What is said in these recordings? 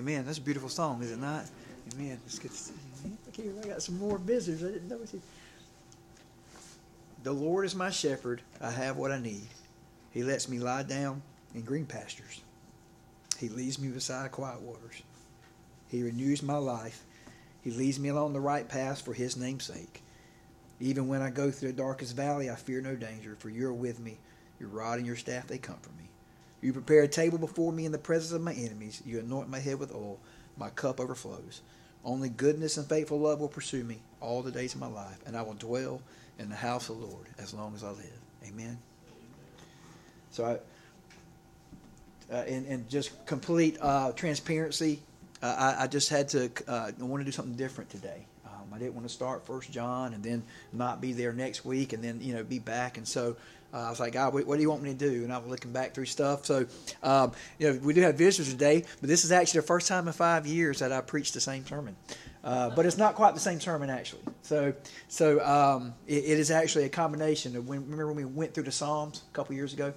Amen. That's a beautiful song, is it not? Amen. It's good. Okay, I got some more visitors. I didn't know it. The Lord is my shepherd. I have what I need. He lets me lie down in green pastures. He leads me beside quiet waters. He renews my life. He leads me along the right path for his name's sake. Even when I go through the darkest valley, I fear no danger, for you are with me. Your rod and your staff, they comfort me. You prepare a table before me in the presence of my enemies. You anoint my head with oil. My cup overflows. Only goodness and faithful love will pursue me all the days of my life, and I will dwell in the house of the Lord as long as I live. Amen. So, I, uh, and, and just complete uh, transparency, uh, I, I, just had to uh, I want to do something different today. I didn't want to start First John and then not be there next week and then you know be back. And so uh, I was like, God, what, what, do you want me to do? And I was looking back through stuff. So, um, you know, we do have visitors today, but this is actually the first time in five years that I preached the same sermon. Uh, but it's not quite the same sermon actually. So, so um, it, it is actually a combination of when. Remember when we went through the Psalms a couple years ago,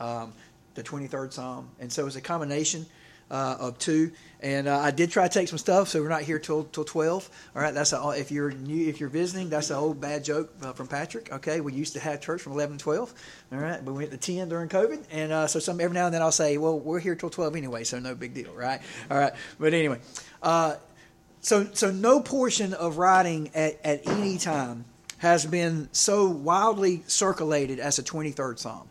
um, the 23rd Psalm, and so it's a combination uh, of two. And uh, I did try to take some stuff, so we're not here till till twelve. All right, that's a, if you're new, if you're visiting, that's an old bad joke uh, from Patrick. Okay, we used to have church from eleven to twelve. All right, but we went to ten during COVID, and uh, so some every now and then I'll say, well, we're here till twelve anyway, so no big deal, right? All right, but anyway, uh, so so no portion of writing at at any time has been so wildly circulated as the twenty third Psalm.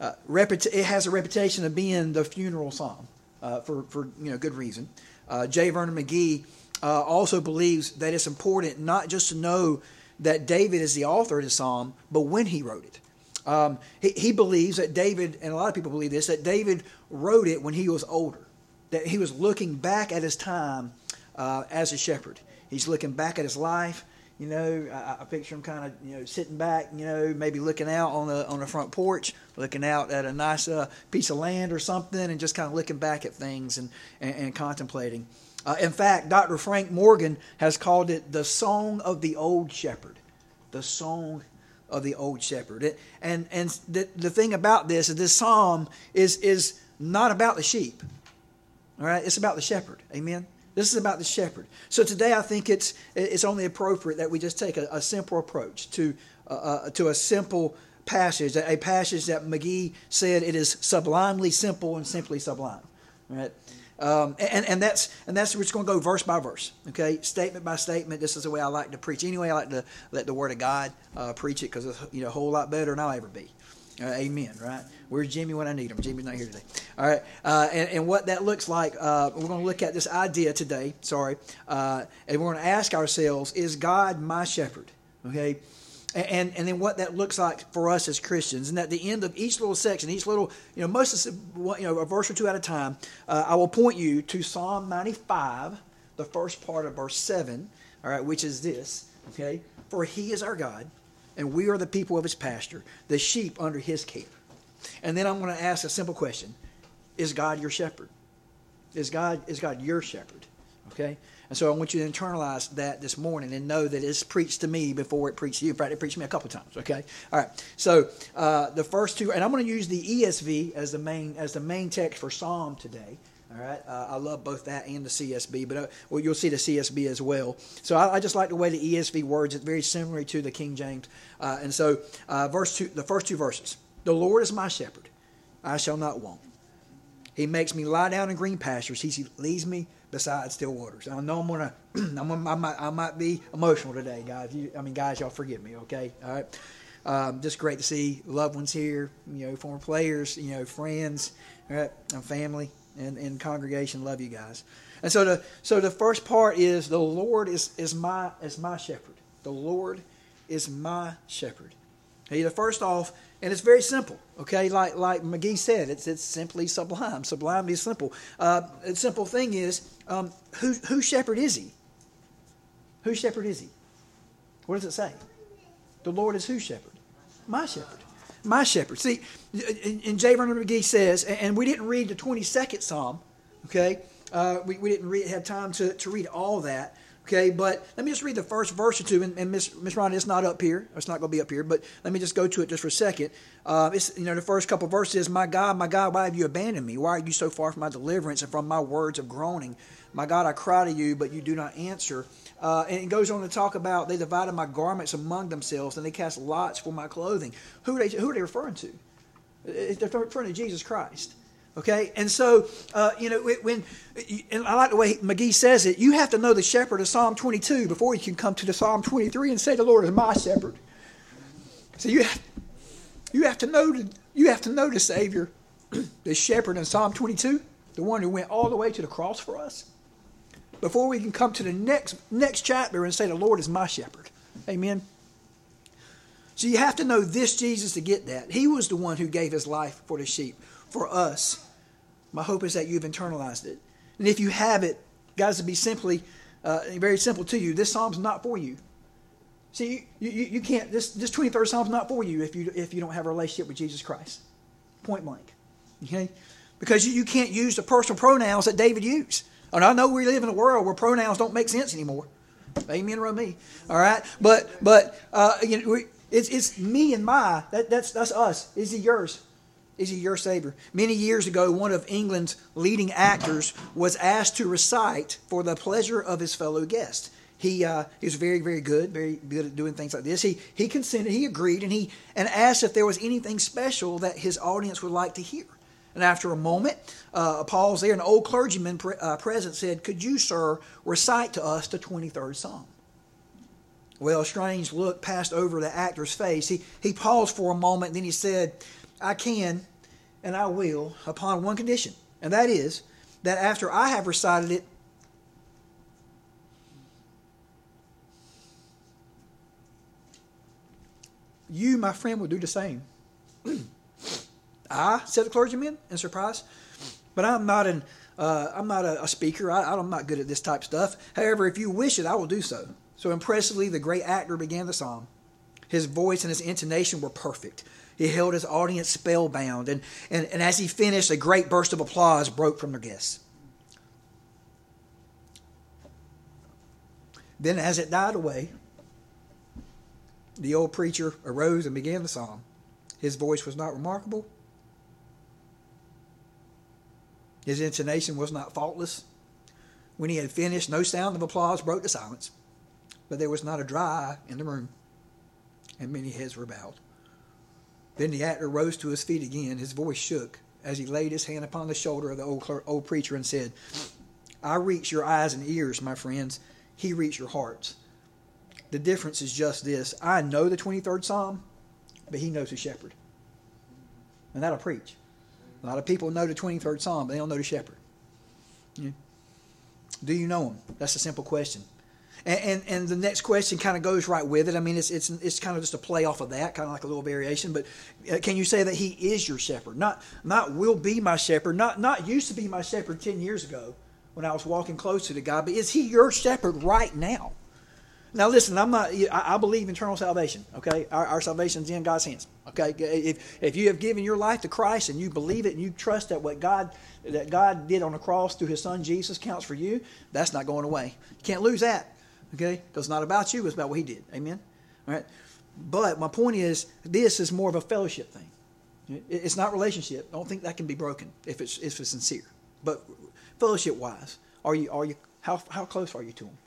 Uh, it has a reputation of being the funeral psalm uh, for, for you know good reason. Uh, J. Vernon McGee uh, also believes that it's important not just to know that David is the author of the psalm, but when he wrote it. Um, he, he believes that David, and a lot of people believe this, that David wrote it when he was older, that he was looking back at his time uh, as a shepherd. He's looking back at his life. You know, I, I picture him kind of, you know, sitting back, you know, maybe looking out on the on the front porch, looking out at a nice uh, piece of land or something, and just kind of looking back at things and and, and contemplating. Uh, in fact, Dr. Frank Morgan has called it the song of the old shepherd, the song of the old shepherd. and and the, the thing about this is this psalm is is not about the sheep. All right, it's about the shepherd. Amen. This is about the shepherd. So today I think it's, it's only appropriate that we just take a, a simple approach to, uh, uh, to a simple passage, a passage that McGee said it is sublimely simple and simply sublime. Right? Um, and, and that's and that's we're just going to go verse by verse, okay, statement by statement. This is the way I like to preach. Anyway, I like to let the Word of God uh, preach it because it's you know a whole lot better than I'll ever be. Uh, amen. Right? Where's Jimmy when I need him? Jimmy's not here today. All right. Uh, and, and, what that looks like, uh, we're going to look at this idea today. Sorry. Uh, and we're going to ask ourselves: Is God my shepherd? Okay. And, and then what that looks like for us as Christians. And at the end of each little section, each little, you know, most of you know, a verse or two at a time, uh, I will point you to Psalm 95, the first part of verse 7, all right, which is this, okay? For he is our God, and we are the people of his pasture, the sheep under his care. And then I'm going to ask a simple question Is God your shepherd? Is God, is God your shepherd? Okay? And so I want you to internalize that this morning and know that it's preached to me before it preached to you. In fact, it preached me a couple times. Okay, all right. So uh, the first two, and I'm going to use the ESV as the main as the main text for Psalm today. All right, uh, I love both that and the CSB, but uh, well, you'll see the CSB as well. So I, I, just like the way the ESV words it very similar to the King James. Uh, and so, uh, verse two, the first two verses: "The Lord is my shepherd; I shall not want. He makes me lie down in green pastures. He leads me beside still waters." I know I'm gonna, I'm gonna I, might, I might be emotional today, guys. You, I mean, guys, y'all forgive me, okay? All right. Um, just great to see loved ones here, you know, former players, you know, friends, all right, and family and, and congregation love you guys. And so the so the first part is the Lord is is my is my shepherd. The Lord is my shepherd. Hey, the first off, and it's very simple. Okay, like like McGee said, it's it's simply sublime. Sublime is simple. Uh, the simple thing is, um, who who shepherd is he? Who shepherd is he? What does it say? The Lord is who shepherd? My shepherd my shepherd. See, and J. Vernon McGee says, and we didn't read the 22nd Psalm, okay? Uh, we, we didn't read, have time to, to read all that, Okay, but let me just read the first verse or two, and, and Miss Miss Rhonda, it's not up here. It's not going to be up here, but let me just go to it just for a second. Uh, it's you know the first couple verses. My God, my God, why have you abandoned me? Why are you so far from my deliverance and from my words of groaning? My God, I cry to you, but you do not answer. Uh, and it goes on to talk about they divided my garments among themselves, and they cast lots for my clothing. Who are they, who are they referring to? They're referring to Jesus Christ. Okay, and so uh, you know when and I like the way McGee says it. You have to know the shepherd of Psalm 22 before you can come to the Psalm 23 and say the Lord is my shepherd. So you have you have to know the, you have to know the Savior, the shepherd in Psalm 22, the one who went all the way to the cross for us, before we can come to the next next chapter and say the Lord is my shepherd. Amen. So you have to know this Jesus to get that. He was the one who gave his life for the sheep for us. My hope is that you've internalized it. And if you have it, guys, to be simply, uh, very simple to you, this psalm's not for you. See, you, you, you can't, this, this 23rd psalm's not for you if you, if you don't have a relationship with Jesus Christ. Point blank. Okay? Because you, you can't use the personal pronouns that David used. And I know we live in a world where pronouns don't make sense anymore. Amen or me. All right? But, but uh, you know, we, it's, it's me and my. That, that's, that's us. Is he yours? Is he your Savior? Many years ago, one of England's leading actors was asked to recite for the pleasure of his fellow guests. He, uh, he was very, very good, very good at doing things like this. He, he consented, he agreed, and he and asked if there was anything special that his audience would like to hear. And after a moment, uh, a pause there, an old clergyman pre- uh, present said, Could you, sir, recite to us the 23rd Psalm? Well, a strange look passed over the actor's face. He, he paused for a moment, then he said, I can and I will upon one condition, and that is that after I have recited it, you, my friend, will do the same. I, said the clergyman in surprise, but I'm not an uh, I'm not a, a speaker. I, I'm not good at this type of stuff. However, if you wish it, I will do so. So impressively, the great actor began the psalm. His voice and his intonation were perfect. He held his audience spellbound. And, and, and as he finished, a great burst of applause broke from the guests. Then, as it died away, the old preacher arose and began the psalm. His voice was not remarkable. His intonation was not faultless. When he had finished, no sound of applause broke the silence, but there was not a dry eye in the room, and many heads were bowed. Then the actor rose to his feet again. His voice shook as he laid his hand upon the shoulder of the old, old preacher and said, I reach your eyes and ears, my friends. He reached your hearts. The difference is just this I know the 23rd Psalm, but he knows the shepherd. And that'll preach. A lot of people know the 23rd Psalm, but they don't know the shepherd. Yeah. Do you know him? That's a simple question. And, and, and the next question kind of goes right with it. I mean, it's it's it's kind of just a play off of that, kind of like a little variation. But uh, can you say that He is your shepherd? Not not will be my shepherd. Not not used to be my shepherd ten years ago when I was walking closer to God. But is He your shepherd right now? Now listen, I'm not. I, believe eternal salvation. Okay, our, our is in God's hands. Okay, if if you have given your life to Christ and you believe it and you trust that what God that God did on the cross through His Son Jesus counts for you, that's not going away. You can't lose that. Okay? Because it's not about you, it's about what he did. Amen? All right? But my point is, this is more of a fellowship thing. It's not relationship. I don't think that can be broken if it's if it's sincere. But fellowship wise, are you are you how how close are you to him?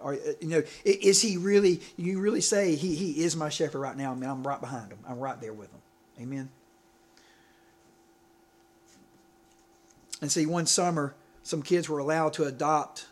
Are uh, you know is he really? You really say he he is my shepherd right now? I mean, I'm right behind him. I'm right there with him. Amen. And see, one summer, some kids were allowed to adopt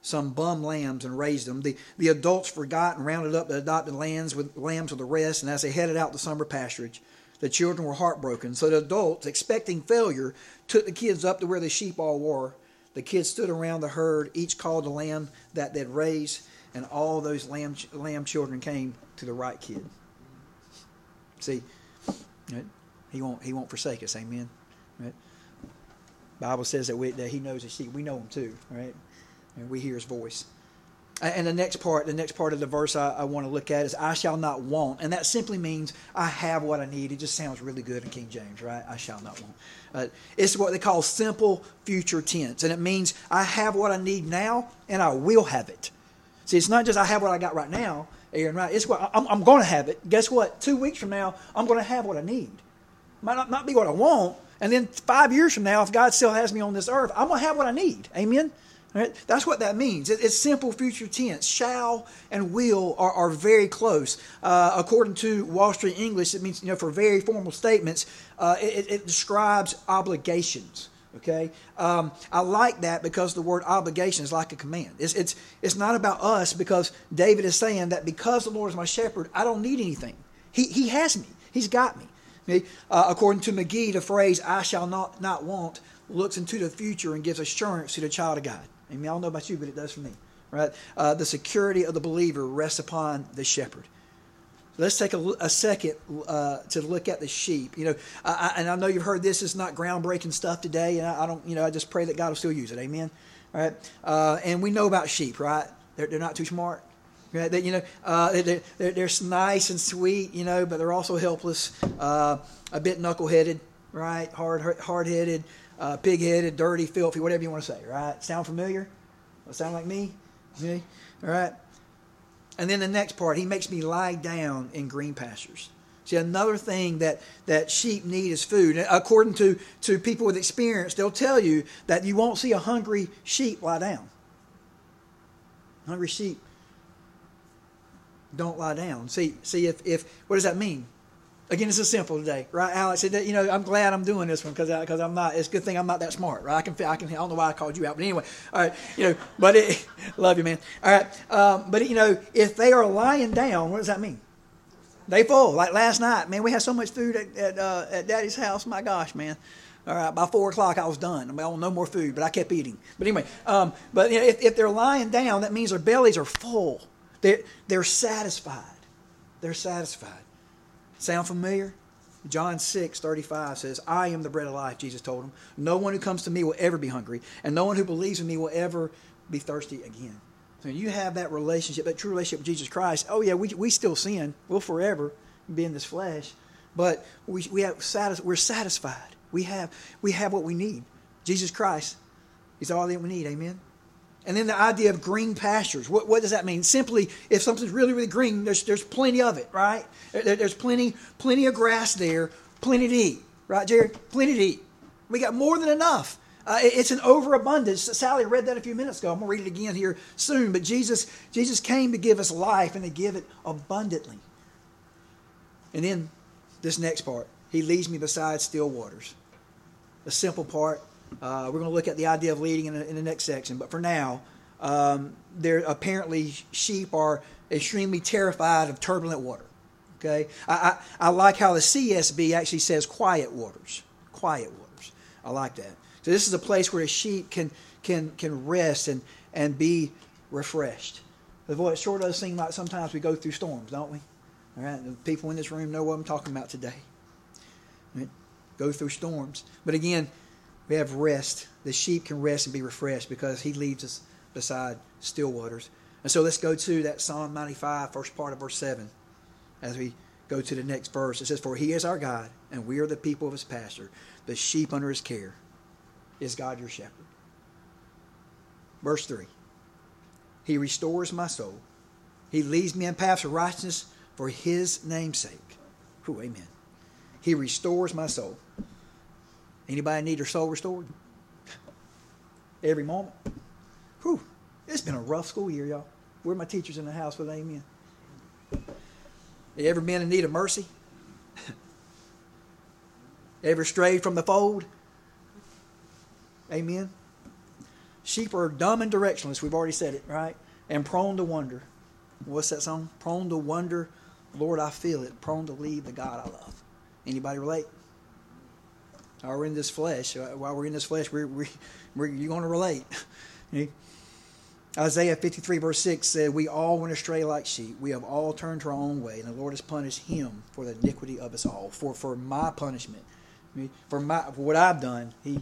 some bum lambs and raised them. The, the adults forgot and rounded up the adopted lambs with lambs with the rest, and as they headed out to summer pasturage, the children were heartbroken. So the adults, expecting failure, took the kids up to where the sheep all were. The kids stood around the herd, each called a lamb that they'd raised, and all those lamb, lamb children came to the right kid. See, right? he won't he won't forsake us. Amen. Right? Bible says that we, that he knows the sheep. We know him too. Right? and we hear his voice. And the next part, the next part of the verse I, I, want to look at is "I shall not want," and that simply means I have what I need. It just sounds really good in King James, right? I shall not want. Uh, it's what they call simple future tense, and it means I have what I need now, and I will have it. See, it's not just I have what I got right now, Aaron, right? It's what I'm, I'm going to have it. Guess what? Two weeks from now, I'm going to have what I need. Might not, not be what I want. And then five years from now, if God still has me on this earth, I'm going to have what I need. Amen? Right? That's what that means. It, it's simple future tense. Shall and will are, are very close. Uh, according to Wall Street English, it means, you know, for very formal statements, uh, it, it describes obligations. Okay, um, I like that because the word obligation is like a command. It's, it's it's not about us because David is saying that because the Lord is my shepherd, I don't need anything. He he has me. He's got me. Uh, according to McGee, the phrase "I shall not not want" looks into the future and gives assurance to the child of God. I mean, I don't know about you, but it does for me. Right? Uh, the security of the believer rests upon the shepherd. Let's take a, a second uh, to look at the sheep. You know, I, and I know you've heard this is not groundbreaking stuff today, and I, I, don't. You know, I just pray that God will still use it. Amen. All right. Uh, and we know about sheep, right? They're, they're not too smart. Right? They, you know, uh, they're, they're, they're, nice and sweet, you know, but they're also helpless, uh, a bit knuckleheaded, right? Hard, hard headed, uh, pig headed, dirty, filthy, whatever you want to say, right? Sound familiar? Sound like me? Me? All right. And then the next part, he makes me lie down in green pastures. See, another thing that, that sheep need is food. According to, to people with experience, they'll tell you that you won't see a hungry sheep lie down. Hungry sheep don't lie down. See, see if, if what does that mean? Again, it's a simple today, right, Alex? You know, I'm glad I'm doing this one because because I'm not. It's a good thing I'm not that smart, right? I can I can I don't know why I called you out, but anyway, all right, you know. But it, love you, man. All right, um, but you know, if they are lying down, what does that mean? They full. Like last night, man, we had so much food at at, uh, at Daddy's house. My gosh, man. All right, by four o'clock I was done. I mean, no more food, but I kept eating. But anyway, um, but you know, if, if they're lying down, that means their bellies are full. They're, they're satisfied. They're satisfied. Sound familiar? John 6, 35 says, I am the bread of life, Jesus told him. No one who comes to me will ever be hungry, and no one who believes in me will ever be thirsty again. So you have that relationship, that true relationship with Jesus Christ. Oh, yeah, we, we still sin. We'll forever be in this flesh. But we, we have satis- we're satisfied. We have, we have what we need. Jesus Christ is all that we need. Amen? And then the idea of green pastures. What, what does that mean? Simply, if something's really, really green, there's, there's plenty of it, right? There, there's plenty, plenty of grass there, plenty to eat, right, Jared? Plenty to eat. We got more than enough. Uh, it's an overabundance. Sally read that a few minutes ago. I'm going to read it again here soon. But Jesus, Jesus came to give us life and to give it abundantly. And then this next part, He leads me beside still waters. The simple part, uh, we're going to look at the idea of leading in, in the next section, but for now, um, there apparently sheep are extremely terrified of turbulent water. Okay, I, I, I, like how the CSB actually says quiet waters. Quiet waters. I like that. So this is a place where a sheep can can can rest and and be refreshed. The boy, it sure does seem like sometimes we go through storms, don't we? All right, the people in this room know what I'm talking about today. Right? Go through storms, but again, we have rest. The sheep can rest and be refreshed because he leads us beside still waters. And so let's go to that Psalm 95, first part of verse 7, as we go to the next verse. It says, For he is our God, and we are the people of his pasture, the sheep under his care. Is God your shepherd? Verse 3 He restores my soul. He leads me in paths of righteousness for his name's sake. Ooh, amen. He restores my soul. Anybody need their soul restored? Every moment. Whew. It's been a rough school year, y'all. Where are my teachers in the house with amen? You ever been in need of mercy? ever strayed from the fold? Amen. Sheep are dumb and directionless. We've already said it, right? And prone to wonder. What's that song? Prone to wonder. Lord, I feel it. Prone to leave the God I love. Anybody relate? While we're in this flesh, uh, while we're in this flesh, we're, we're, we're you're going to relate. Isaiah 53, verse 6 said, We all went astray like sheep. We have all turned to our own way, and the Lord has punished him for the iniquity of us all. For, for my punishment, for, my, for what I've done, he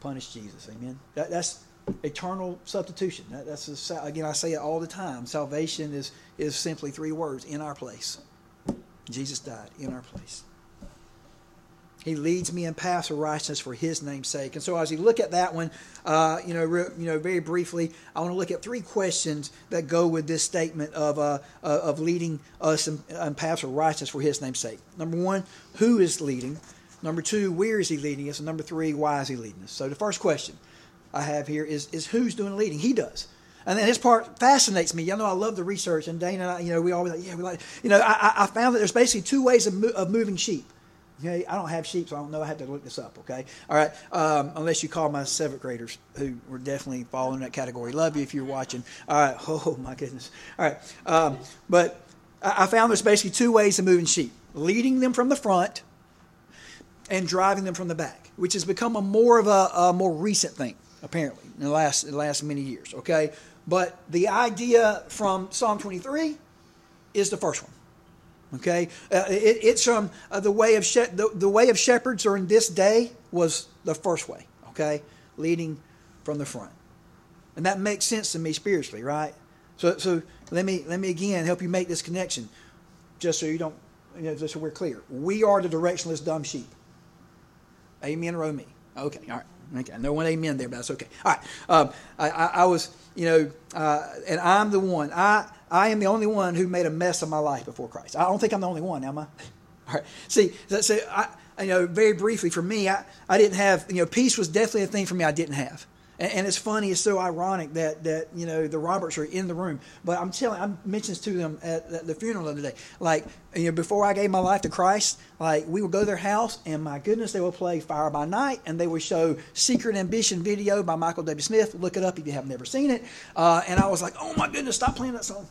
punished Jesus. Amen. That, that's eternal substitution. That, that's a, Again, I say it all the time. Salvation is, is simply three words in our place. Jesus died in our place. He leads me in paths of righteousness for His name's sake. And so, as you look at that one, uh, you know, re, you know, very briefly, I want to look at three questions that go with this statement of uh, uh, of leading us in, in paths of righteousness for His name's sake. Number one, who is leading? Number two, where is He leading us? And number three, why is He leading us? So, the first question I have here is is who's doing the leading? He does. And then this part fascinates me. Y'all know I love the research, and Dana and I, you know, we always like, yeah, we like, you know, I, I found that there's basically two ways of, mo- of moving sheep. Okay, I don't have sheep, so I don't know. I have to look this up. Okay, all right. Um, unless you call my seventh graders, who were definitely falling in that category. Love you if you're watching. All right. Oh my goodness. All right. Um, but I found there's basically two ways of moving sheep: leading them from the front and driving them from the back, which has become a more of a, a more recent thing, apparently, in the last in the last many years. Okay, but the idea from Psalm 23 is the first one. Okay, uh, it, it's from uh, the way of she- the, the way of shepherds during this day was the first way. Okay, leading from the front, and that makes sense to me spiritually, right? So, so let me let me again help you make this connection, just so you don't, you know, just so we're clear. We are the directionless dumb sheep. Amen or oh me? Okay, all right. Okay, no one amen there, but that's okay. All right. Um, I, I, I, was, you know, uh, and I'm the one. I I am the only one who made a mess of my life before Christ. I don't think I'm the only one, am I? All right. See, so I, you know, very briefly for me, I, I didn't have, you know, peace was definitely a thing for me I didn't have. And, and, it's funny, it's so ironic that, that, you know, the Roberts are in the room. But I'm telling, I mentioned this to them at, at the funeral the other day. Like, you know, before I gave my life to Christ, like, we would go to their house, and my goodness, they would play Fire by Night, and they would show Secret Ambition video by Michael W. Smith. Look it up if you have never seen it. Uh, and I was like, oh my goodness, stop playing that song.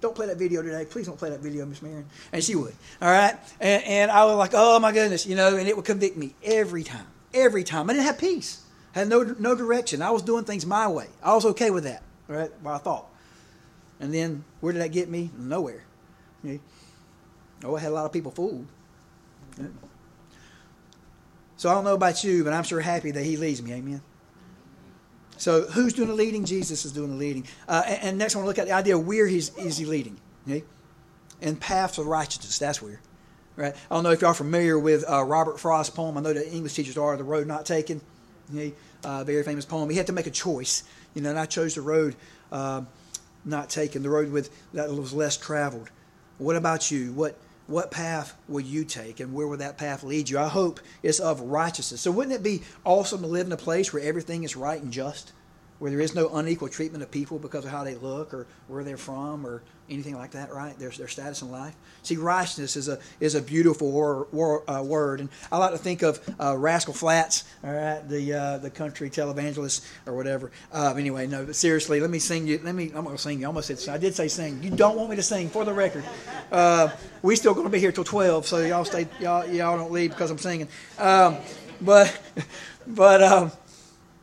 Don't play that video today. Please don't play that video, Miss Marion. And she would. All right. And, and I was like, oh my goodness, you know, and it would convict me every time. Every time. I didn't have peace. I had no no direction. I was doing things my way. I was okay with that. All right. Well, I thought. And then where did that get me? Nowhere. Oh, I had a lot of people fooled. So I don't know about you, but I'm sure happy that he leads me. Amen. So who's doing the leading? Jesus is doing the leading. Uh, and, and, next, I want to look at the idea of where he's is he leading. Okay? And paths of righteousness. That's where. Right? I don't know if y'all are familiar with uh, Robert Frost's poem. I know that English teachers are. The road not taken. Okay? Uh, very famous poem. He had to make a choice. You know, and I chose the road uh, not taken, the road with that was less traveled. What about you? What what path will you take and where will that path lead you? I hope it's of righteousness. So, wouldn't it be awesome to live in a place where everything is right and just? Where there is no unequal treatment of people because of how they look or where they're from or anything like that, right? Their, their status in life. See, righteousness is a is a beautiful wor, wor, uh, word, and I like to think of uh, Rascal Flatts, all right, the uh, the country televangelist or whatever. Um, anyway, no, but seriously, let me sing you. Let me. I'm to sing you. I almost said I did say sing. You don't want me to sing, for the record. Uh, we still to be here till twelve, so y'all stay. Y'all y'all don't leave because I'm singing. Um, but but. Um,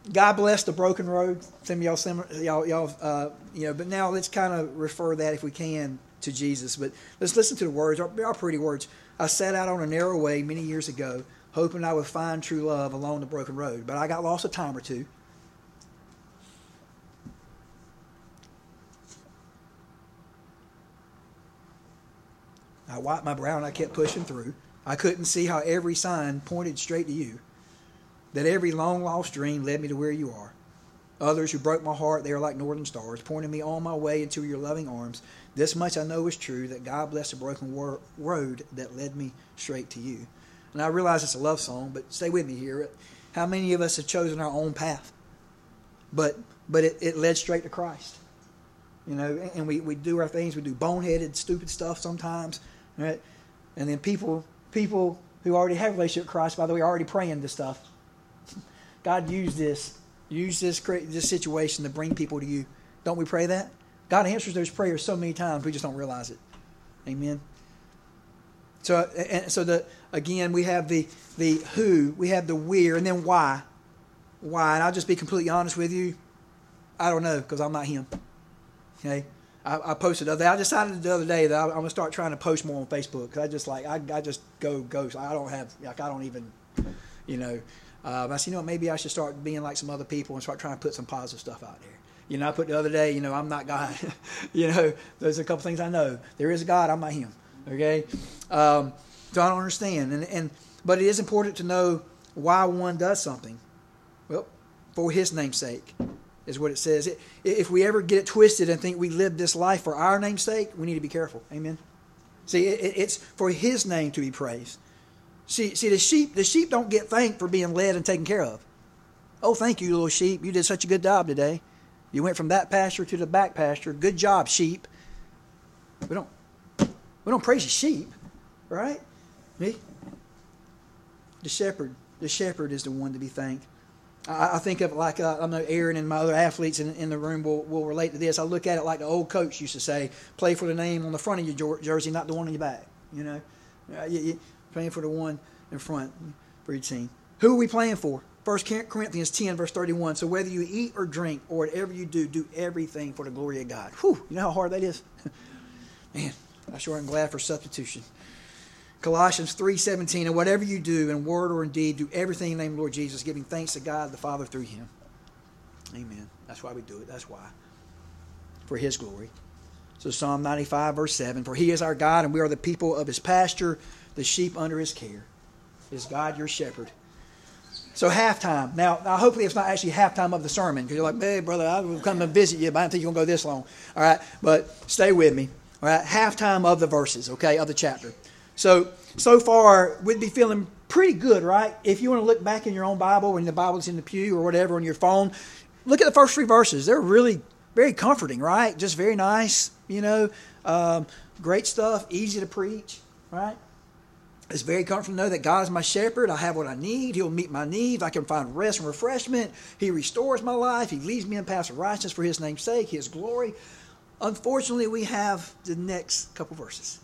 God bless the broken road. Some of y'all, y'all, y'all, uh, you know. But now let's kind of refer that, if we can, to Jesus. But let's listen to the words. They are pretty words. I set out on a narrow way many years ago, hoping I would find true love along the broken road. But I got lost a time or two. I wiped my brow and I kept pushing through. I couldn't see how every sign pointed straight to you that every long lost dream led me to where you are. Others who broke my heart, they are like northern stars, pointing me on my way into your loving arms. This much I know is true that God blessed the broken wor- road that led me straight to you. And I realize it's a love song, but stay with me here. How many of us have chosen our own path? But but it, it led straight to Christ. You know, and we, we do our things, we do boneheaded, stupid stuff sometimes. Right? And then people people who already have a relationship with Christ, by the way, are already praying this stuff. God used this, used this this situation to bring people to you. Don't we pray that? God answers those prayers so many times we just don't realize it. Amen. So and so the again we have the the who, we have the where, and then why. Why? And I'll just be completely honest with you. I don't know because I'm not him. Okay. I, I, posted the other day. I decided the other day that I, am gonna start trying to post more on Facebook because I just like I, I just go ghost. I don't have like I don't even, you know. Uh, I said, you know, maybe I should start being like some other people and start trying to put some positive stuff out there. You know, I put the other day, you know, I'm not God. you know, there's a couple things I know. There is a God, I'm not Him. Okay, um, so I don't understand. And and But it is important to know why one does something. Well, for his name's sake is what it says. If we ever get it twisted and think we live this life for our name's sake, we need to be careful. Amen. See, it's for his name to be praised. See, see, the sheep, the sheep don't get thanked for being led and taken care of. Oh, thank you, little sheep. You did such a good job today. You went from that pasture to the back pasture. Good job, sheep. We don't we don't praise the sheep, right? Me? The shepherd. The shepherd is the one to be thanked. I, I think of like uh, I know Aaron and my other athletes in, in the room will, will relate to this. I look at it like the old coach used to say: "Play for the name on the front of your jersey, not the one on your back." You know, uh, you, you, playing for the one in front for team. Who are we playing for? 1 Corinthians 10, verse 31. So whether you eat or drink or whatever you do, do everything for the glory of God. Whew, you know how hard that is? Man, I sure am glad for substitution. Colossians 3:17, and whatever you do in word or in deed, do everything in the name of Lord Jesus, giving thanks to God the Father through him. Amen. That's why we do it. That's why. For his glory. So Psalm 95, verse 7, for he is our God, and we are the people of his pasture, the sheep under his care. Is God your shepherd? So halftime. Now, now, hopefully it's not actually halftime of the sermon because you're like, hey, brother, I will come and visit you, but I don't think you're going to go this long. All right, but stay with me. All right, halftime of the verses, okay, of the chapter. So, so far, we'd be feeling pretty good, right? If you want to look back in your own Bible, when the Bible's in the pew or whatever on your phone, look at the first three verses. They're really very comforting, right? Just very nice, you know, um, great stuff, easy to preach, right? It's very comforting to know that God is my shepherd. I have what I need. He'll meet my needs. I can find rest and refreshment. He restores my life. He leads me in paths of righteousness for His name's sake, His glory. Unfortunately, we have the next couple verses.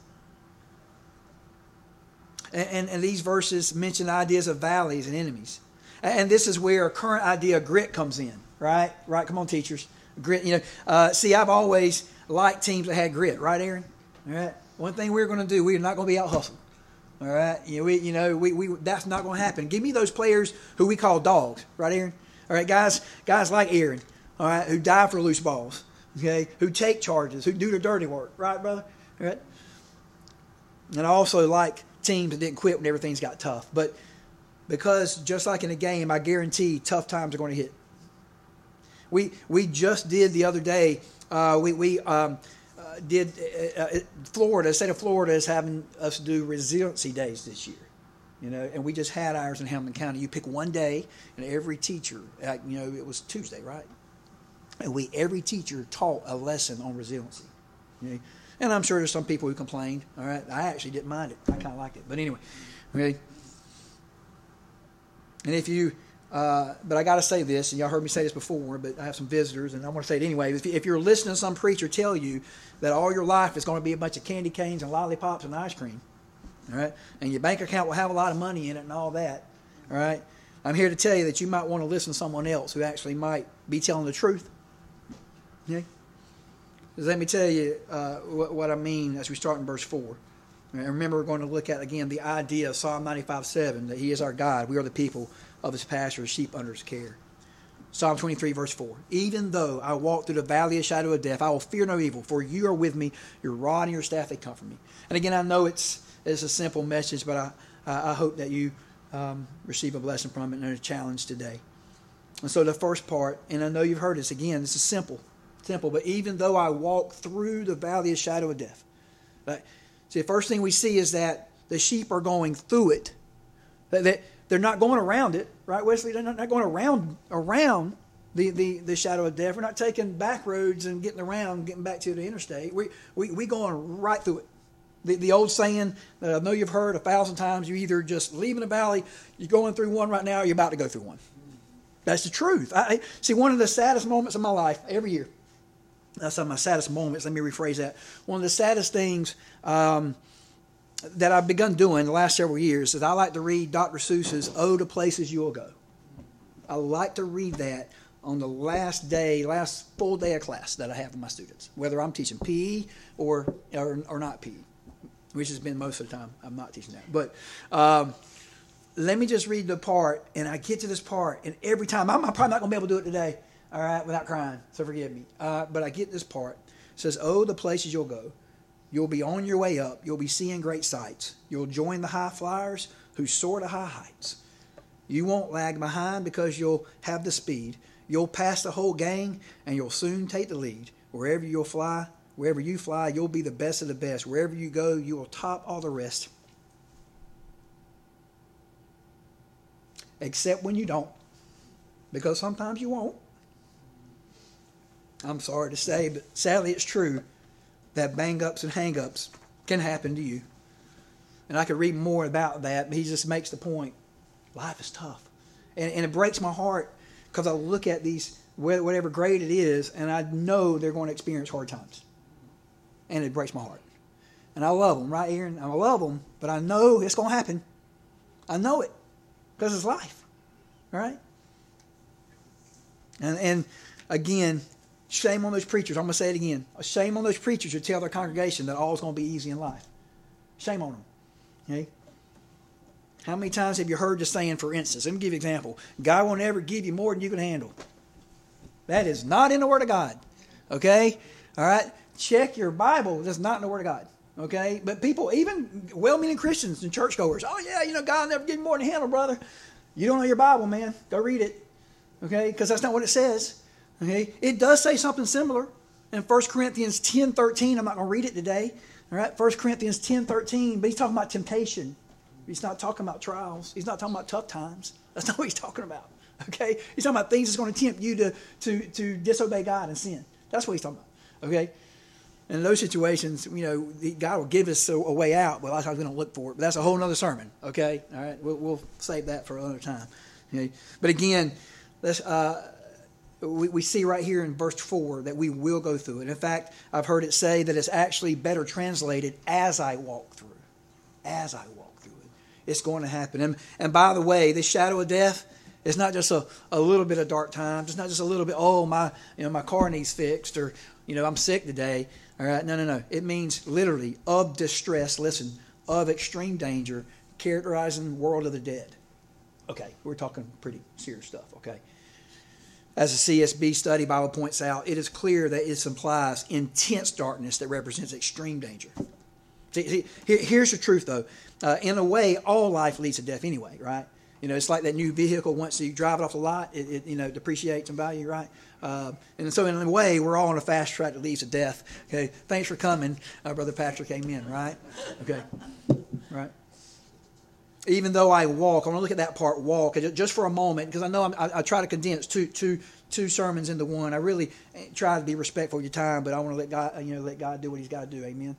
And, and, and these verses mention ideas of valleys and enemies. And this is where a current idea of grit comes in, right? Right? Come on, teachers. Grit, you know. Uh, see, I've always liked teams that had grit, right, Aaron? All right. One thing we're going to do, we're not going to be out hustled. All right, you know, we, you know, we, we that's not going to happen. Give me those players who we call dogs, right, Aaron? All right, guys, guys like Aaron, all right, who die for loose balls, okay, who take charges, who do the dirty work, right, brother? All right. And I also like teams that didn't quit when everything's got tough, but because just like in a game, I guarantee tough times are going to hit. We we just did the other day. Uh, we we um, did uh, uh, Florida, state of Florida is having us do resiliency days this year. You know, and we just had ours in Hamilton County. You pick one day, and every teacher, uh, you know, it was Tuesday, right? And we every teacher taught a lesson on resiliency. You know? And I'm sure there's some people who complained. All right, I actually didn't mind it. I kind of liked it. But anyway, okay. And if you uh, but I got to say this, and y'all heard me say this before, but I have some visitors, and I want to say it anyway. If, if you're listening to some preacher tell you that all your life is going to be a bunch of candy canes and lollipops and ice cream, all right, and your bank account will have a lot of money in it and all that, all right, I'm here to tell you that you might want to listen to someone else who actually might be telling the truth. Okay? Let me tell you uh, what, what, I mean as we start in verse 4. And remember, we're going to look at again the idea of Psalm 95 7 that He is our God. We are the people of his pasture, his sheep under his care. Psalm 23, verse 4. Even though I walk through the valley of shadow of death, I will fear no evil, for you are with me. Your rod and your staff, they comfort me. And again, I know it's, it's a simple message, but I, I hope that you um, receive a blessing from it and a challenge today. And so the first part, and I know you've heard this again, this is simple. Simple, but even though I walk through the valley of shadow of death. Right? See, the first thing we see is that the sheep are going through it. That, that they're not going around it, right, Wesley? They're not, going around around the, the, the shadow of death. We're not taking back roads and getting around, getting back to the interstate. We we we going right through it. The, the old saying that I know you've heard a thousand times: you either just leaving a valley, you're going through one right now, or you're about to go through one. That's the truth. I see one of the saddest moments of my life every year. That's not my saddest moments. Let me rephrase that. One of the saddest things. Um, that I've begun doing the last several years is I like to read Dr. Seuss's "Oh, to Places You Will Go." I like to read that on the last day, last full day of class that I have with my students, whether I'm teaching PE or or, or not PE, which has been most of the time. I'm not teaching that, but. Um, let me just read the part, and I get to this part, and every time I'm, I'm probably not going to be able to do it today, all right, without crying. So forgive me. Uh, but I get this part. It says, "Oh, the places you'll go." You'll be on your way up. You'll be seeing great sights. You'll join the high flyers who soar to high heights. You won't lag behind because you'll have the speed. You'll pass the whole gang and you'll soon take the lead. Wherever you'll fly, wherever you fly, you'll be the best of the best. Wherever you go, you will top all the rest. Except when you don't, because sometimes you won't. I'm sorry to say, but sadly it's true that bang ups and hang ups can happen to you. And I could read more about that, but he just makes the point life is tough. And, and it breaks my heart because I look at these, whatever grade it is, and I know they're going to experience hard times. And it breaks my heart. And I love them, right, Aaron? And I love them, but I know it's going to happen. I know it because it's life, right? And, and again, Shame on those preachers. I'm going to say it again. Shame on those preachers who tell their congregation that all is going to be easy in life. Shame on them. Okay? How many times have you heard the saying, for instance? Let me give you an example. God won't ever give you more than you can handle. That is not in the Word of God. Okay? All right? Check your Bible. That's not in the Word of God. Okay? But people, even well meaning Christians and churchgoers, oh, yeah, you know, God will never give you more than handle, brother. You don't know your Bible, man. Go read it. Okay? Because that's not what it says. Okay? It does say something similar in 1 Corinthians 10 13. I'm not going to read it today. All right? 1 Corinthians 10 13. But he's talking about temptation. He's not talking about trials. He's not talking about tough times. That's not what he's talking about. Okay? He's talking about things that's going to tempt you to, to, to disobey God and sin. That's what he's talking about. Okay? In those situations, you know, God will give us a, a way out, but that's how we're going to look for it. But that's a whole other sermon. Okay? All right? We'll, we'll save that for another time. Okay? But again, let's. Uh, we, we see right here in verse 4 that we will go through it. In fact, I've heard it say that it's actually better translated as I walk through. As I walk through it. It's going to happen. And, and by the way, this shadow of death, it's not just a, a little bit of dark times. It's not just a little bit, oh, my, you know, my car needs fixed or, you know, I'm sick today. All right. No, no, no. It means literally of distress, listen, of extreme danger, characterizing the world of the dead. Okay. We're talking pretty serious stuff. Okay. As the CSB study Bible points out, it is clear that it implies intense darkness that represents extreme danger. See, see here's the truth, though. Uh, in a way, all life leads to death anyway, right? You know, it's like that new vehicle. Once you drive it off the lot, it, it you know depreciates in value, right? Uh, and so, in a way, we're all on a fast track that leads to death. Okay, thanks for coming, uh, brother Patrick. Amen. Right? Okay, right even though I walk, I want to look at that part, walk, just for a moment, because I know I, I try to condense two, two, two sermons into one. I really try to be respectful of your time, but I want to let God, you know, let God do what He's got to do. Amen.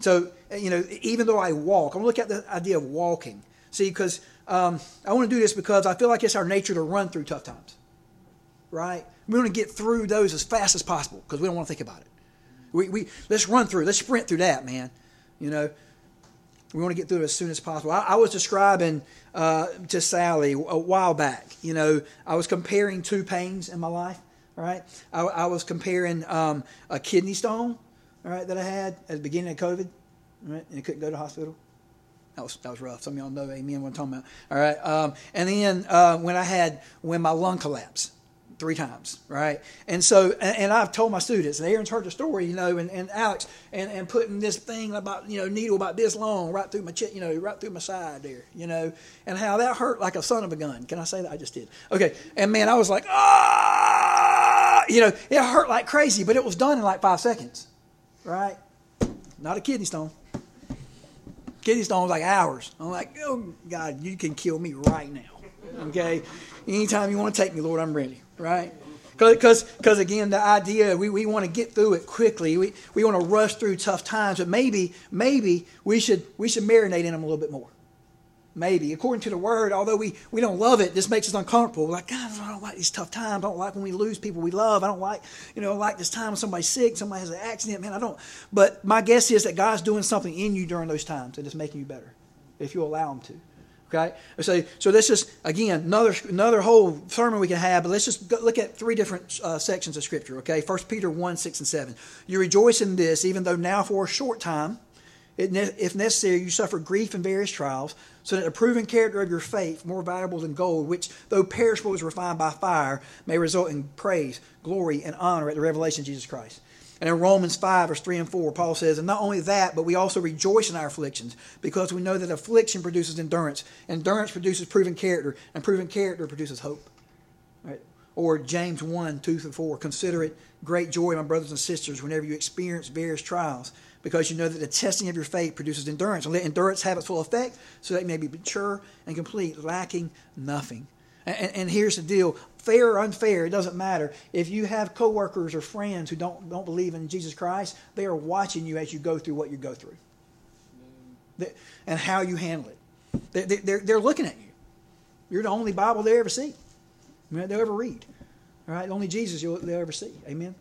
So, you know, even though I walk, I want to look at the idea of walking. See, because um, I want to do this because I feel like it's our nature to run through tough times, right? We want to get through those as fast as possible because we don't want to think about it. We, we let's run through, let's sprint through that, man. You know, we want to get through it as soon as possible. I, I was describing uh, to Sally a while back. You know, I was comparing two pains in my life. All right, I, I was comparing um, a kidney stone, all right, that I had at the beginning of COVID, right, and I couldn't go to hospital. That was that was rough. Some of y'all know, amen. What I'm talking about. All right, um, and then uh, when I had when my lung collapsed, three times, right? And so, and, and, I've told my students, and Aaron's heard the story, you know, and, and Alex, and, and putting this thing about, you know, needle about this long right through my chest, you know, right through my side there, you know, and how that hurt like a son of a gun. Can I say that? I just did. Okay. And man, I was like, ah, you know, it hurt like crazy, but it was done in like five seconds, right? Not a kidney stone. Kidney stone was like hours. I'm like, oh, God, you can kill me right now. Okay? Anytime you want to take me, Lord, I'm ready right? Because, again, the idea we, we want to get through it quickly. We, we want to rush through tough times, but maybe maybe we should we should marinate in them a little bit more. Maybe according to the word, although we, we don't love it, this makes us uncomfortable. We're like God, I don't like these tough times. I don't like when we lose people we love. I don't like you know like this time when somebody's sick, somebody has an accident. Man, I don't. But my guess is that God's doing something in you during those times that is making you better, if you allow Him to. Okay, so so let's just again another another whole sermon we can have, but let's just look at three different uh, sections of Scripture. Okay, First Peter one six and seven. You rejoice in this, even though now for a short time, it, if necessary, you suffer grief in various trials, so that the proven character of your faith, more valuable than gold, which though perishable is refined by fire, may result in praise, glory, and honor at the revelation of Jesus Christ. And in Romans 5, verse 3 and 4, Paul says, And not only that, but we also rejoice in our afflictions, because we know that affliction produces endurance. Endurance produces proven character, and proven character produces hope. Right? Or James 1, 2 through 4, Consider it great joy, my brothers and sisters, whenever you experience various trials, because you know that the testing of your faith produces endurance. And let endurance have its full effect, so that it may be mature and complete, lacking nothing. And, and, here's the deal fair or unfair, it doesn't matter. If you have coworkers or friends who don't, don't believe in Jesus Christ, they are watching you as you go through what you go through and how you handle it. They, they're, they're looking at you. You're the only Bible they ever see, they'll ever read. All right? Only Jesus they'll ever see. Amen?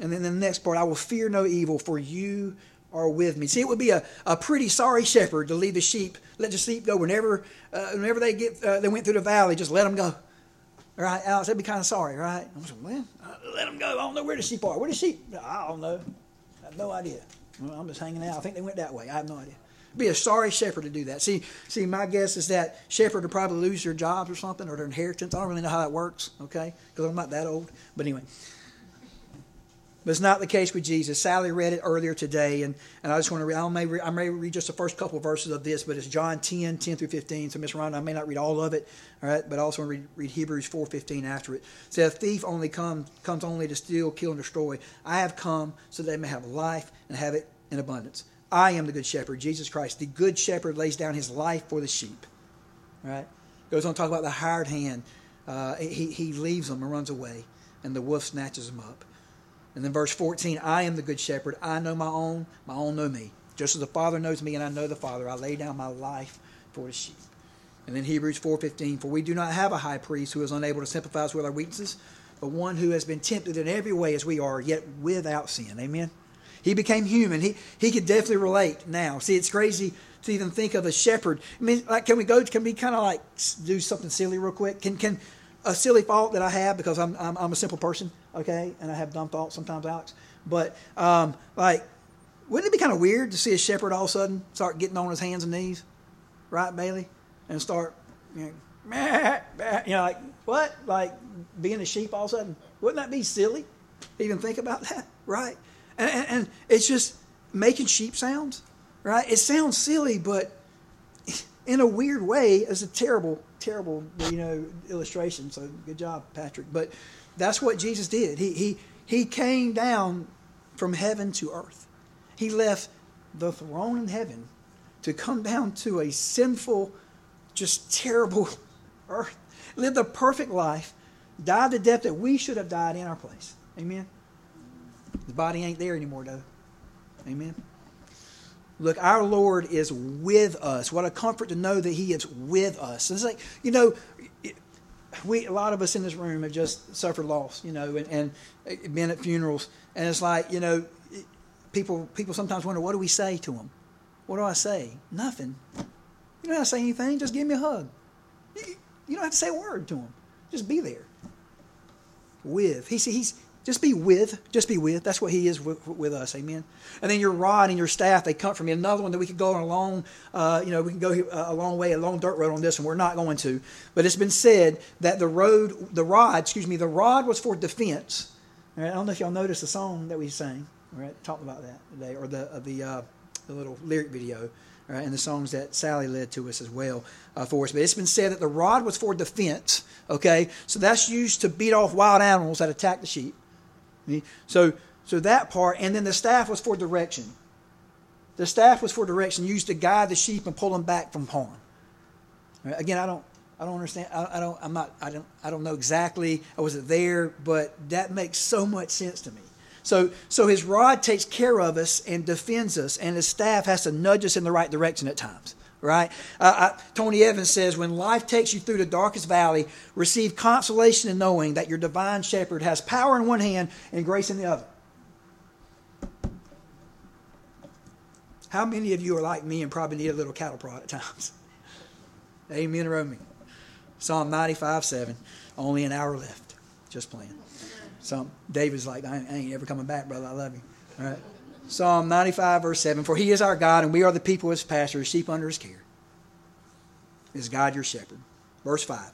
And then the next part, I will fear no evil, for you are with me. See, it would be a, a pretty sorry shepherd to leave the sheep, let the sheep go whenever uh, whenever they get uh, they went through the valley, just let them go. All right, Alex, that'd be kind of sorry, right? I'm saying, well, let them go. I don't know where the sheep are. Where the sheep? I don't know. I have no idea. Well, I'm just hanging out. I think they went that way. I have no idea. Be a sorry shepherd to do that. See, see, my guess is that shepherd would probably lose their jobs or something or their inheritance. I don't really know how that works, okay? Because I'm not that old. But anyway, but it's not the case with Jesus. Sally read it earlier today, and, and I just want to read, I may, read, I may read just the first couple of verses of this, but it's John 10, 10 through 15. So, Miss Rhonda, I may not read all of it, all right, but I also want to read, read Hebrews 4, 15 after it. it says, A thief only comes, comes only to steal, kill, and destroy. I have come so that they may have life and have it in abundance. I am the good shepherd, Jesus Christ. The good shepherd lays down his life for the sheep. All right? Goes on to talk about the hired hand. Uh, he, he leaves them and runs away, and the wolf snatches them up. And then verse 14, I am the good shepherd. I know my own, my own know me. Just as the Father knows me and I know the Father, I lay down my life for the sheep. And then Hebrews 4:15, for we do not have a high priest who is unable to sympathize with our weaknesses, but one who has been tempted in every way as we are, yet without sin. Amen. He became human. He he could definitely relate now. See, it's crazy to even think of a shepherd. I mean, like, can we go? Can we kind of like do something silly real quick? Can can a silly fault that I have because I'm, I'm, I'm a simple person, okay, and I have dumb thoughts sometimes, Alex. But um, like, wouldn't it be kind of weird to see a shepherd all of a sudden start getting on his hands and knees, right, Bailey, and start, you know, meh, meh, you know, like what, like being a sheep all of a sudden? Wouldn't that be silly? Even think about that, right? And, and, and it's just making sheep sounds, right? It sounds silly, but in a weird way, it's a terrible terrible, you know, illustration. So good job, Patrick. But that's what Jesus did. He he he came down from heaven to earth. He left the throne in heaven to come down to a sinful, just terrible earth. Lived a perfect life, died the death that we should have died in our place. Amen. The body ain't there anymore, though. Amen. Look, our Lord is with us. What a comfort to know that He is with us. It's like, you know, we a lot of us in this room have just suffered loss, you know, and, and been at funerals, and it's like, you know, people people sometimes wonder, what do we say to them? What do I say? Nothing. You don't have to say anything. Just give me a hug. You don't have to say a word to them. Just be there. With he he's just be with, just be with. That's what He is with, with, us. Amen. And then your rod and your staff, they come comfort me. Another one that we could go on a long, uh, you know, we can go a long way, a long dirt road on this, and we're not going to. But it's been said that the road, the rod, excuse me, the rod was for defense. Right? I don't know if y'all noticed the song that we sang. Right, talked about that today, or the uh, the uh, the little lyric video. Right, and the songs that Sally led to us as well uh, for us. But it's been said that the rod was for defense. Okay, so that's used to beat off wild animals that attack the sheep. So, so that part, and then the staff was for direction. The staff was for direction, used to guide the sheep and pull them back from harm. Again, I don't, I don't understand. I, I, don't, I'm not, I don't, I don't know exactly. I wasn't there, but that makes so much sense to me. So, so his rod takes care of us and defends us, and his staff has to nudge us in the right direction at times right? Uh, I, Tony Evans says, when life takes you through the darkest valley, receive consolation in knowing that your divine shepherd has power in one hand and grace in the other. How many of you are like me and probably need a little cattle prod at times? Amen, Romy. Psalm 95, 7. Only an hour left. Just playing. Some David's like, I ain't ever coming back, brother. I love you. All right. Psalm 95, verse 7 For he is our God, and we are the people of his pasture, sheep under his care. Is God your shepherd? Verse 5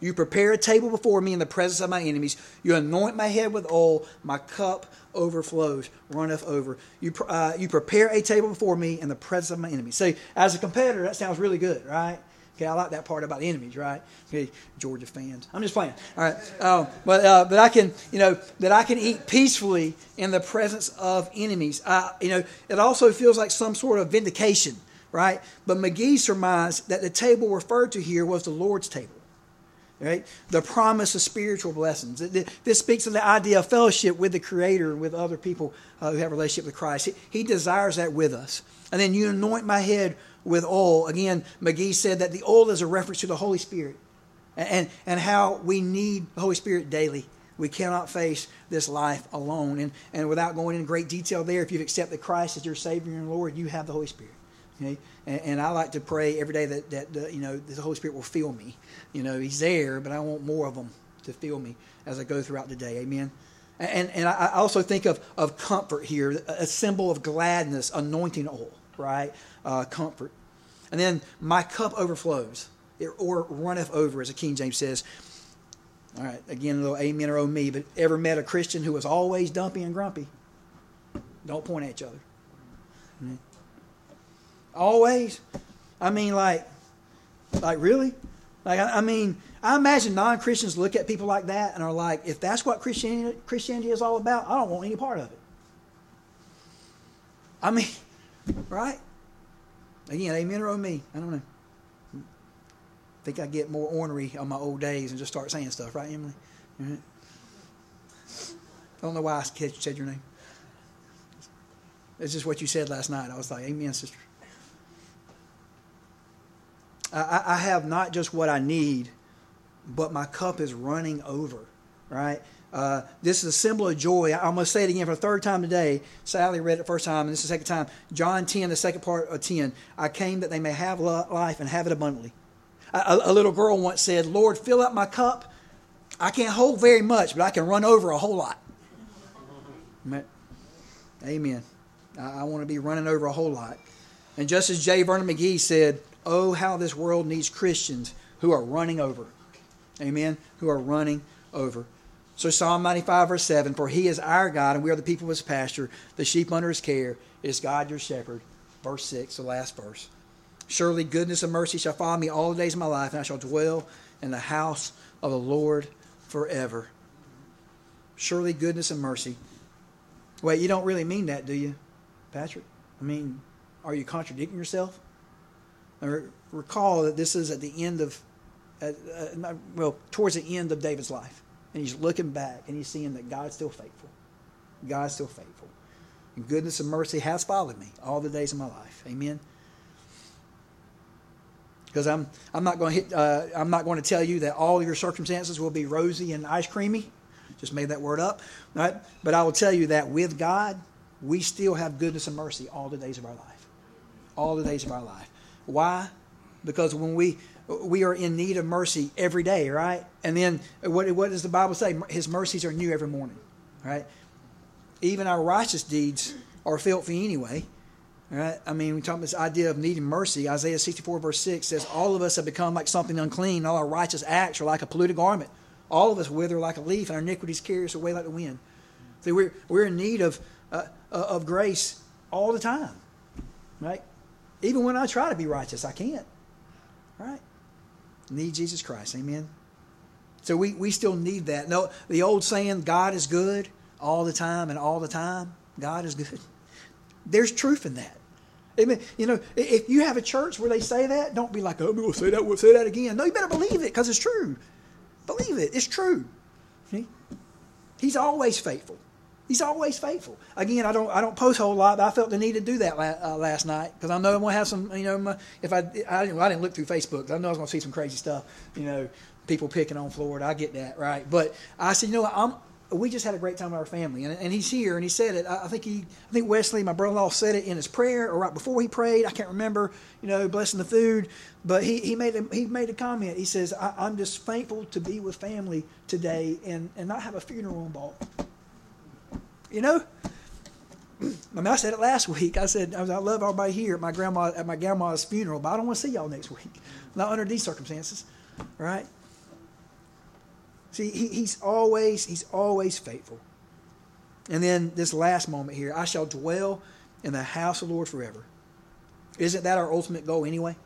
You prepare a table before me in the presence of my enemies. You anoint my head with oil. My cup overflows, runneth over. You, uh, you prepare a table before me in the presence of my enemies. So, as a competitor, that sounds really good, right? Okay, I like that part about enemies, right? Okay, Georgia fans. I'm just playing. All right, um, but uh, but I can, you know, that I can eat peacefully in the presence of enemies. Uh, you know, it also feels like some sort of vindication, right? But McGee surmised that the table referred to here was the Lord's table. Right? The promise of spiritual blessings. This speaks of the idea of fellowship with the Creator with other people uh, who have a relationship with Christ. He desires that with us. And then you anoint my head with oil. Again, McGee said that the oil is a reference to the Holy Spirit and, and how we need the Holy Spirit daily. We cannot face this life alone. And, and without going into great detail there, if you've accepted Christ as your Savior and Lord, you have the Holy Spirit. Okay? And, and I like to pray every day that, that the, you know, the Holy Spirit will fill me. You know, He's there, but I want more of Him to fill me as I go throughout the day. Amen. And, and I also think of, of comfort here, a symbol of gladness, anointing oil, right? uh, comfort. And then my cup overflows, or runneth over, as the King James says. All right, again, a little amen or oh me, but ever met a Christian who was always dumpy and grumpy? Don't point at each other. Mm-hmm. Always? I mean, like, like really? Like, I, I mean, I imagine non Christians look at people like that and are like, if that's what Christianity, Christianity is all about, I don't want any part of it. I mean, right? Again, amen or me. I don't know. Think I get more ornery on my old days and just start saying stuff, right, Emily? Mm-hmm. I don't know why I said your name. It's just what you said last night. I was like, Amen, sister. I, I have not just what I need, but my cup is running over, right? Uh, this is a symbol of joy. I'm going to say it again for the third time today. Sally read it first time, and this is the second time. John 10, the second part of 10. I came that they may have life and have it abundantly. A, a little girl once said, Lord, fill up my cup. I can't hold very much, but I can run over a whole lot. Amen. I, I want to be running over a whole lot. And just as J. Vernon McGee said, Oh, how this world needs Christians who are running over. Amen. Who are running over. So Psalm 95, verse 7, For he is our God, and we are the people of his pasture, the sheep under his care. Is God your shepherd. Verse 6, the last verse. Surely goodness and mercy shall follow me all the days of my life, and I shall dwell in the house of the Lord forever. Surely goodness and mercy. Wait, you don't really mean that, do you, Patrick? I mean, are you contradicting yourself? Or recall that this is at the end of, uh, well, towards the end of David's life and he's looking back and he's seeing that God's still faithful. God's still faithful. And goodness and mercy has followed me all the days of my life. Amen. Because I'm I'm not going to uh, I'm not going to tell you that all your circumstances will be rosy and ice creamy. Just made that word up, right? But I will tell you that with God, we still have goodness and mercy all the days of our life. All the days of our life. Why? Because when we we are in need of mercy every day, right? And then what, what does the Bible say? His mercies are new every morning, right? Even our righteous deeds are filthy anyway, right? I mean, we talk about this idea of needing mercy. Isaiah 64, verse 6 says, All of us have become like something unclean. All our righteous acts are like a polluted garment. All of us wither like a leaf, and our iniquities carry us away like the wind. See, we're, we're in need of, uh, uh of grace all the time, right? Even when I try to be righteous, I can't, right? Need Jesus Christ. Amen. So we, we still need that. No, the old saying, God is good all the time and all the time. God is good. There's truth in that. Amen. you know, if you have a church where they say that, don't be like, oh, we'll say that, we'll say that again. No, you better believe it because it's true. Believe it. It's true. See? He's always faithful. He's always faithful. Again, I don't I don't post a whole lot, but I felt the need to do that uh, last night because I know I'm gonna have some. You know, my, if I I didn't, I didn't look through Facebook, I know I was gonna see some crazy stuff. You know, people picking on Florida. I get that, right? But I said, you know, I'm. We just had a great time with our family, and, and he's here, and he said it. I, I think he, I think Wesley, my brother-in-law, said it in his prayer or right before he prayed. I can't remember. You know, blessing the food, but he, he made a, he made a comment. He says, I, "I'm just thankful to be with family today and and not have a funeral involved." You know, I mean, I said it last week. I said I, was, I love everybody here at my grandma at my grandma's funeral, but I don't want to see y'all next week. Not under these circumstances, right? See, he, he's always he's always faithful. And then this last moment here, I shall dwell in the house of the Lord forever. Isn't that our ultimate goal anyway?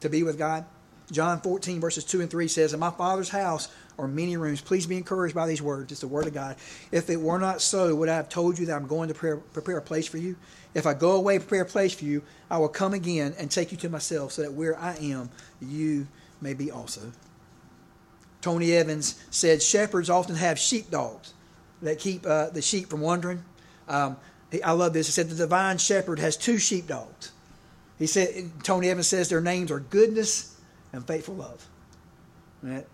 To be with God? John 14, verses 2 and 3 says, In my Father's house are many rooms. Please be encouraged by these words. It's the word of God. If it were not so, would I have told you that I'm going to prepare, prepare a place for you? If I go away, prepare a place for you, I will come again and take you to myself, so that where I am, you may be also. Tony Evans said, Shepherds often have sheepdogs that keep uh, the sheep from wandering. Um, I love this. He said, The divine shepherd has two sheepdogs. He said, Tony Evans says their names are goodness and faithful love. Right?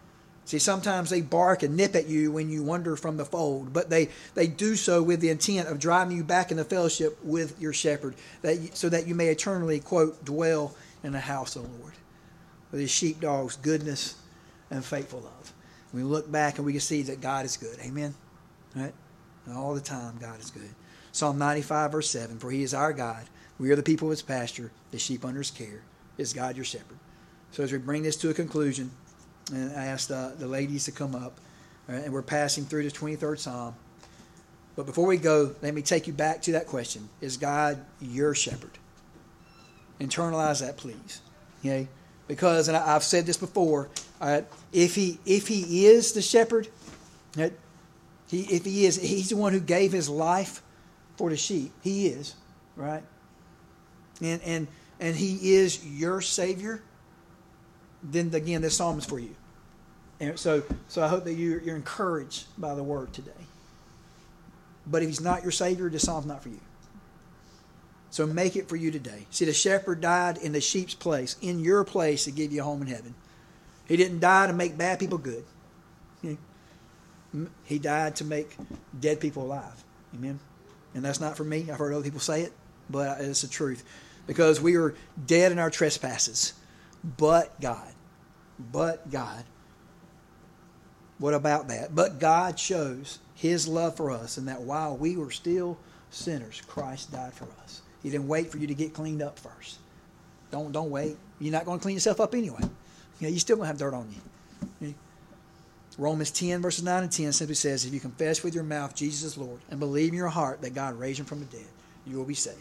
See, sometimes they bark and nip at you when you wander from the fold, but they, they do so with the intent of driving you back into fellowship with your shepherd, that you, so that you may eternally, quote, dwell in the house of the Lord. With his sheepdogs, goodness and faithful love. We look back and we can see that God is good. Amen? Right? And all the time, God is good. Psalm 95, verse 7 For he is our God. We are the people of his pasture, the sheep under his care. Is God your shepherd? So as we bring this to a conclusion, and I asked the ladies to come up, right, and we're passing through the 23rd Psalm. But before we go, let me take you back to that question Is God your shepherd? Internalize that, please. Okay? Because, and I, have said this before, uh, if, he, if he is the shepherd, right, he, if he is, he's the one who gave his life for the sheep. He is, right? And, and, and he is your Savior then again, this psalm is for you. And so, so I hope that you're, you're encouraged by the word today. But if he's not your Savior, this psalm's not for you. So make it for you today. See, the shepherd died in the sheep's place, in your place, to give you a home in heaven. He didn't die to make bad people good. Hmm. He died to make dead people alive. Amen. And that's not for me. I've heard other people say it, but it's the truth. Because we were dead in our trespasses but God. But God. What about that? But God shows his love for us, and that while we were still sinners, Christ died for us. He didn't wait for you to get cleaned up first. Don't don't wait. You're not going to clean yourself up anyway. You know, you still going to have dirt on you. Romans 10, verses 9 and 10 simply says, If you confess with your mouth Jesus is Lord and believe in your heart that God raised him from the dead, you will be saved.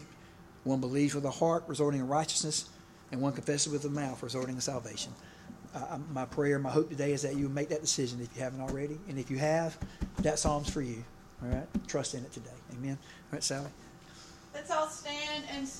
One believes with the heart, resulting in righteousness, and one confesses with the mouth, resulting in salvation. Uh, my prayer, my hope today is that you make that decision if you haven't already. And if you have, that psalm's for you. All right? Trust in it today. Amen. All right, Sally? Let's all stand and sing.